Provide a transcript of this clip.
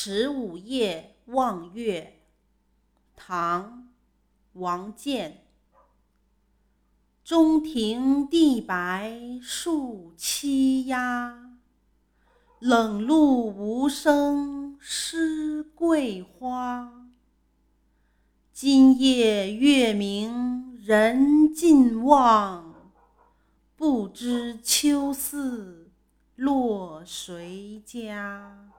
十五夜望月唐王建。中庭地白树栖鸦。冷露无声湿桂花。今夜月明人尽望不知秋思落谁家。